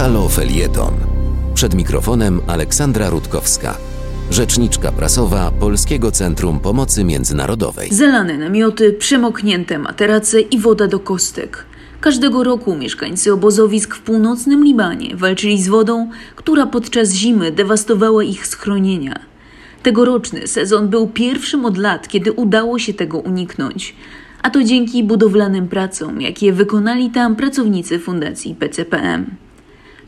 Halo Felieton. Przed mikrofonem Aleksandra Rutkowska, rzeczniczka prasowa Polskiego Centrum Pomocy Międzynarodowej. Zalane namioty, przemoknięte materace i woda do kostek. Każdego roku mieszkańcy obozowisk w północnym Libanie walczyli z wodą, która podczas zimy dewastowała ich schronienia. Tegoroczny sezon był pierwszym od lat, kiedy udało się tego uniknąć. A to dzięki budowlanym pracom, jakie wykonali tam pracownicy Fundacji PCPM.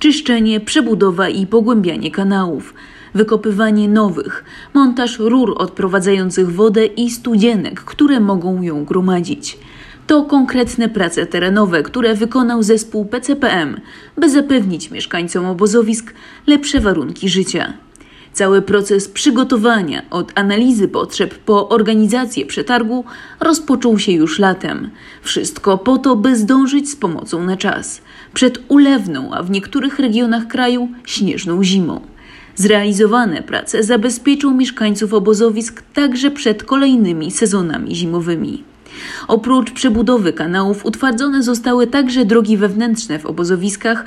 Czyszczenie, przebudowa i pogłębianie kanałów, wykopywanie nowych, montaż rur odprowadzających wodę i studzienek, które mogą ją gromadzić. To konkretne prace terenowe, które wykonał zespół PCPM, by zapewnić mieszkańcom obozowisk lepsze warunki życia. Cały proces przygotowania od analizy potrzeb po organizację przetargu rozpoczął się już latem. Wszystko po to, by zdążyć z pomocą na czas. Przed ulewną, a w niektórych regionach kraju śnieżną zimą. Zrealizowane prace zabezpieczą mieszkańców obozowisk także przed kolejnymi sezonami zimowymi. Oprócz przebudowy kanałów utwardzone zostały także drogi wewnętrzne w obozowiskach,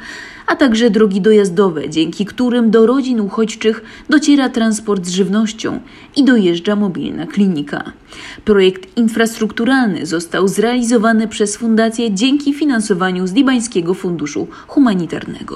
a także drogi dojazdowe, dzięki którym do rodzin uchodźczych dociera transport z żywnością i dojeżdża mobilna klinika. Projekt infrastrukturalny został zrealizowany przez fundację dzięki finansowaniu z Libańskiego Funduszu Humanitarnego.